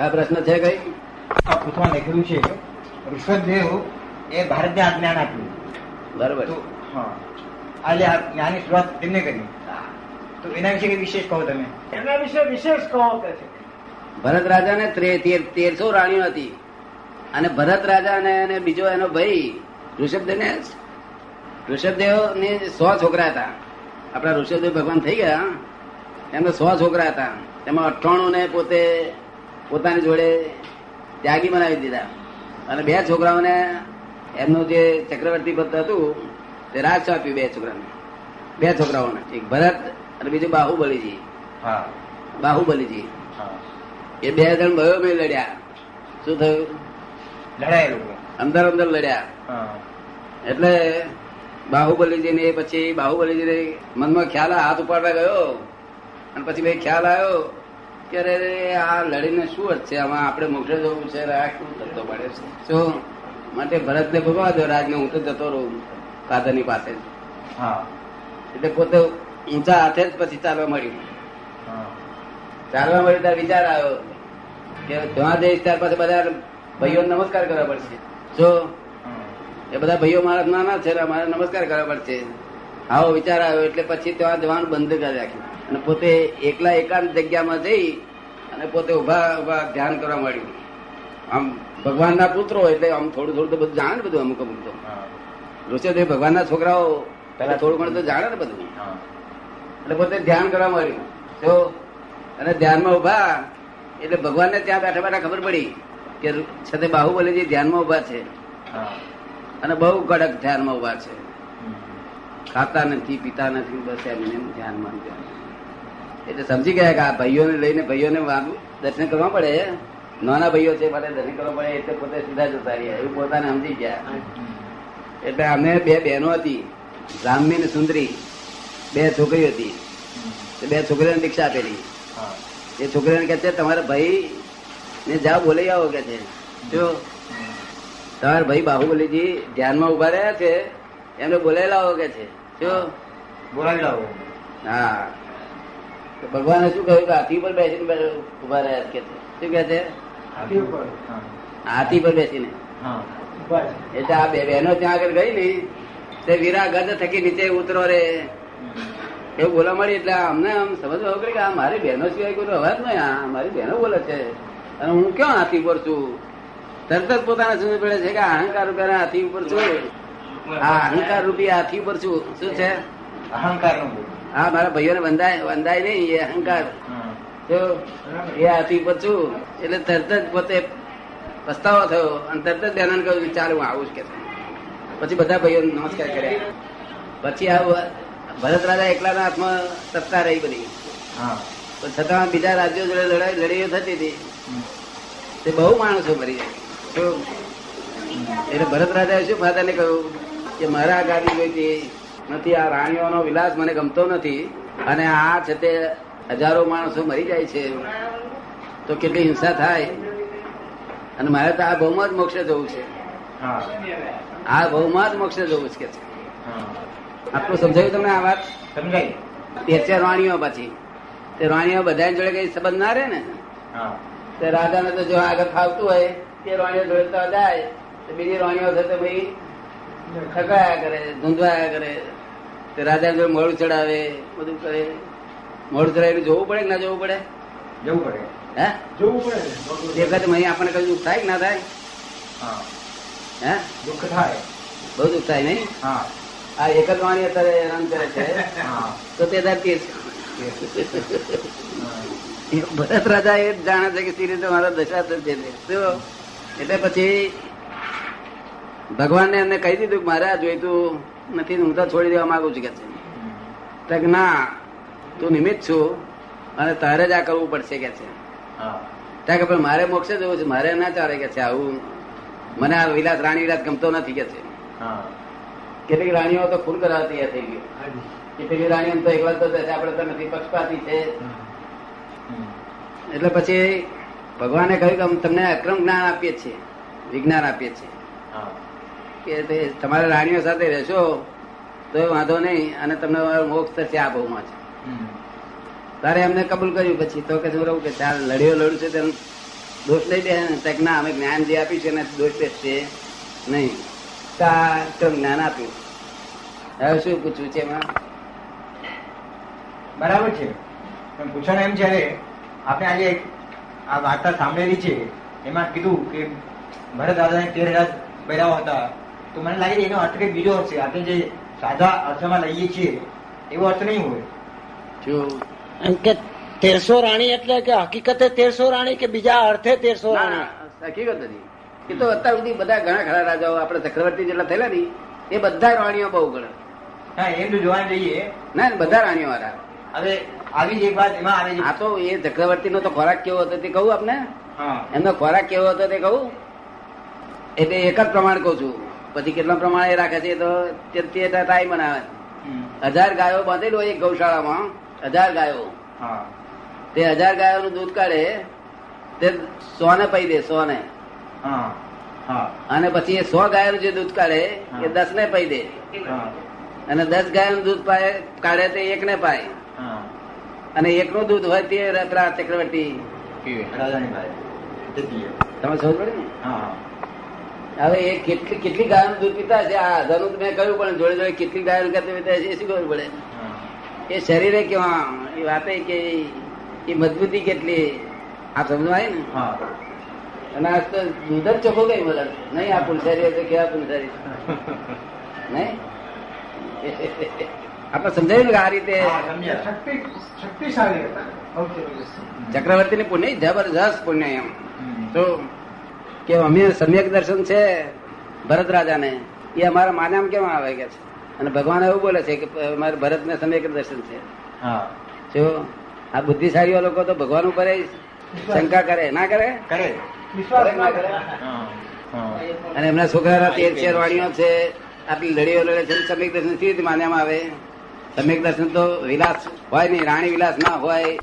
આ પ્રશ્ન છે કઈ? આ પૂછવા લખ્યું છે ઋષભદેવ એ ભારતને આ જ્ઞાન આપ્યું. બરોબર. એટલે આ જ્ઞાનની શરૂઆત તેમને કરી. તો એના વિશે કઈ વિશેષ કહો તમે? એના વિશે વિશેષ કહો કે છે. ભરત રાજાને ત્રે- તેરસો રાણીઓ હતી. અને ભરત રાજા અને અને બીજો એનો ભાઈ ઋષભદેવ ને ઋષભદેવ ને સો છોકરા હતા. આપણા ઋષભદેવ ભગવાન થઈ ગયા એમને સો છોકરા હતા. એમાં અઠ્ઠાણું ને પોતે પોતાની જોડે ત્યાગી બનાવી દીધા. અને બે છોકરાઓને એમનું જે ચક્રવર્તી પદ હતું તે રાજ આપ્યું બે છોકરાને. બે છોકરાઓને. એક ભરત અને બીજું બાહુબલીજી. હા. બાહુબલીજી. હા. એ બે જણ ભયો મેં લડ્યા. શું થયું? લડાયેલું અંદર અંદર લડ્યા. હા. એટલે બાહુબલીજી ને પછી બાહુબલીજી મનમાં ખ્યાલ હાથ ઉપાડવા ગયો. અને પછી ભાઈ ખ્યાલ આવ્યો. કે અરે આ લડીને શું અર્થ છે? આમાં આપણે મોકલે જવું છે આ શું ધંધો પડે છે? શું માટે ભરતને ભગવા દો રાજને હું તો જતો રહું ફાધરની પાસે. હા. એટલે પોતે ઊંચા હાથે જ પછી ચાલવા મળ્યું ચાલવા મળ્યું ત્યારે વિચાર આવ્યો કે ત્યાં જઈશ ત્યાર પાસે બધા ભાઈઓ નમસ્કાર કરવા પડશે. જો એ બધા ભાઈઓ મારા નાના છે મારે નમસ્કાર કરવા પડશે. આવો વિચાર આવ્યો એટલે પછી ત્યાં જવાનું બંધ કરી રાખ્યું. અને પોતે એકલા એકાંત જગ્યામાં જઈ અને પોતે ઊભા ઊભા ધ્યાન કરવા માંડ્યું. આમ ભગવાનના પુત્રો એટલે આમ થોડું થોડું તો બધું જાણે ને બધું અમુક અમુક તો. ઋષિદેવ ભગવાનના છોકરાઓ પેલા થોડું ઘણું તો જાણે ને બધું. હા. એટલે પોતે ધ્યાન કરવા માંડ્યું. તો અને ધ્યાનમાં ઊભા એટલે ભગવાનને ત્યાં બેઠા બેઠા ખબર પડી કે છતાં બાહુબલીજી ધ્યાનમાં ઊભા છે. હા. અને બહુ કડક ધ્યાનમાં ઊભા છે. ખાતા નથી, પીતા નથી, બસ એમને ધ્યાન ધ્યાનમાં એટલે સમજી ગયા કે આ ભાઈઓને લઈને ભાઈઓને દર્શન કરવા પડે નાના ભાઈઓ છે માટે દર્શન કરવા પડે એટલે પોતે સીધા જતા રહ્યા એવું પોતાને સમજી ગયા. એટલે અમે બે બહેનો હતી, બ્રાહ્મી ને સુંદરી. બે છોકરીઓ હતી. બે છોકરીઓને દીક્ષા આપેલી. એ છોકરીઓને કહે છે, તમારા ભાઈ ને જાઓ, બોલાઈ આવો કે છે. જો, તમારા ભાઈ બાહુબલીજી ધ્યાનમાં ઊભા રહ્યા છે એમને બોલાવી લાવો કે છે? જો બોલાવી લાવો હા. તો ભગવાને શું કહ્યું કે હાથી પર બેસીને ઊભા રહ્યા કે છે? શું કે છે? હાથી ઉપર હાથી પર બેસીને. એટલે આ બે બહેનો ત્યાં આગળ ગઈ ને તે વીરા ગદ થકી નીચે ઉતરો રે. એવું બોલા મળી એટલે અમને આમ સમજવા કરી કે આ મારી બહેનો સિવાય કોઈ અવાજ નહીં આ મારી બહેનો બોલે છે. અને હું ક્યાં હાથી ઉપર છું? તરત જ પોતાને સમજ પડે છે કે અહંકાર રૂપિયા હાથી ઉપર છું. આ અહંકાર રૂપી હાથી ઉપર છું શું છે? અહંકાર હા મારા ભાઈઓને બંધાય બંધાય નહીં એ અહંકાર. તો એ હાથી ઉપર છું એટલે તરત જ પોતે પસ્તાવો થયો અને તરત જ ધ્યાન કહ્યું ચાલ હું આવું જ કે. પછી બધા ભાઈઓ નમસ્કાર કર્યા. પછી આ ભરત રાજા એકલાના હાથમાં સત્તા રહી બધી હા. છતાં બીજા રાજ્યો જોડે લડાઈ લડાઈઓ થતી હતી. તે બહુ માણસો મરી જાય એટલે ભરત રાજાએ શું ફાદાને કહ્યું? કે મારા ગાડી જોઈતી નથી આ રાણીઓનો વિલાસ મને ગમતો નથી અને આ છે તે હજારો માણસો મરી જાય છે. તો કેટલી હિંસા થાય. અને મારે તો આ બહુમાં જ મોક્ષે જવું છે. હા. આ બહુમાં જ મોક્ષે જવું છે કે છે. હા. આટલું સમજાયું તમને આ વાત? સમજાય. તે છે રાણીઓ પછી. તે રાણીઓ બધા જોડે કઈ સંબંધ ના રહે ને? તે રાજાને તો જો આગળ ફાવતું હોય તે રાણીઓ જોડે તો જાય. તો બીજી રાણીઓ તો ભાઈ ઠકાયા કરે ધૂંધવાયા કરે તે રાજા જોડે મોડું ચડાવે બધું કરે. મોડું ચડાવીને જોવું પડે કે ના જોવું પડે? જવું પડે. હે? જોવું પડે. તે વખતે અહીં આપણને કઈ દુઃખ થાય કે ના થાય? હા. હે? દુઃખ થાય. બહુ દુઃખ થાય નહીં? હા. આ એક જ વાણી અત્યારે હેરાન કરે છે. હા. તો તે ધરતી. ભરત રાજા એ જાણે છે કે શ્રી મારા દશા થશે તે. એટલે પછી ભગવાનને એમને કહી દીધું કે મારે આ જોઈતું નથી હું તો છોડી દેવા માંગુ છું કે છે. તો ના તું નિમિત્ત છું અને તારે જ આ કરવું પડશે કે છે. હા. ત્યાં કે પણ મારે મોક્ષે જવું છે મારે ના ચાલે કે છે આવું. મને આ વિલાસ રાણી વિલાસ ગમતો નથી કે છે. હા. કેટલીક રાણીઓ તો ફૂલ કરાવતી થઈ ગયું કેટલીક રાણીઓ તો એકલા તો જશે આપણે તો નથી પક્ષપાતી છે. એટલે પછી ભગવાને કહ્યું કે તમને અક્રમ જ્ઞાન આપીએ છીએ વિજ્ઞાન આપીએ છીએ. હા. કે તે તમારા રાણીઓ સાથે રહેશો તો વાંધો નહીં અને તમને મોક્ષ થશે આ બહુમાં છે. તારે એમને કબૂલ કર્યું પછી તો કે શું રહું કે ચાલ લડ્યો લડ્યું છે તેમ દોષ લઈ દે ને ના અમે જ્ઞાન જે આપ્યું છે એને દોષ બેસશે નહીં. તા તો જ્ઞાન આપ્યું. હવે શું પૂછવું છે એમાં? બરાબર છે. પણ પૂછવાનું એમ છે આપણે આજે આ વાર્તા સાંભળેલી છે એમાં કીધું કે ભરત દાદાને તેર હજાર બૈરાઓ હતા. તો મને લાગે છે એનો અર્થ કંઈક બીજો હશે આપણે જે સાદા અર્થમાં લઈએ છીએ એવો અર્થ નહીં હોય. જો એમ કે તેરસો રાણી એટલે કે હકીકતે તેરસો રાણી કે બીજા અર્થે તેરસો રાણી? ના, હકીકત નથી. એ તો અત્યાર સુધી બધા ઘણા ખરા રાજાઓ આપણે ચક્રવર્તી જેટલા થયેલા ને એ બધા રાણીઓ બહુ ગણા. હા એમ જો જોવા જઈએ. ના ને બધા રાણીઓ વાળા. હવે આવી જ એક વાત એમાં આવે છે. આ તો એ ચક્રવર્તી નો તો ખોરાક કેવો હતો તે કહું આપને? હા. એમનો ખોરાક કેવો હતો તે કહું? એટલે એક જ પ્રમાણ કહું છું. પછી કેટલા પ્રમાણે રાખે છે? તો તે- ટાઈમ બનાવે હજાર ગાયો બાંધેલું હોય એક ગૌશાળામાં હજાર ગાયો. તે હજાર ગાયોનું દૂધ કાઢે તે સોને પૈ દે સોને. હા હા. અને પછી એ સો ગાયોનું જે દૂધ કાઢે એ દસ ને પૈ દે. અને દસ ગાયોનું દૂધ પાય કાઢે તે એક ને પાય. અને અને એકનું દૂધ હોય તે રત્રા ચક્રવર્તી. તમે સમજ પડે ને? હવે એ કેટલી કેટલી ગાયનું દૂધ પીતા છે આ હજારનું મેં કહ્યું પણ જોડે જોડે કેટલી ગાયનું કરતા પીતા છે એ શું ખબર પડે? એ શરીરે કેવા એ વાતે કે એ મજબૂતી કેટલી? આ સમજવાય ને? અને આ તો દૂધ જ ચોખ્ખો કઈ બોલે નહીં આ પુલસારી તો કેવા પુલસારી? નહીં? આપણે સમજાયું ને આ રીતે ચક્રવર્તી ની પુણ્ય જબરજસ્ત પુણ્ય એમ. તો કે અમે સમ્યક દર્શન છે ભરત રાજાને. એ અમારા માન્યામ કેમ આવે કે છે? અને ભગવાન એવું બોલે છે કે અમારે ભરત ને સમ્યક દર્શન છે. જો આ બુદ્ધિશાળીઓ લોકો તો ભગવાન ઉપર શંકા કરે. ના કરે? કરે. વિશ્વાસ ના કરે. હા હા. અને એમના છોકરા તેર શેર વાણીઓ છે. આટલી લડીઓ લડે છે. સમ્યક દર્શન કેવી રીતે માન્યામાં આવે? સમ્યક દર્શન તો વિલાસ હોય નહીં. રાણી વિલાસ ના હોય.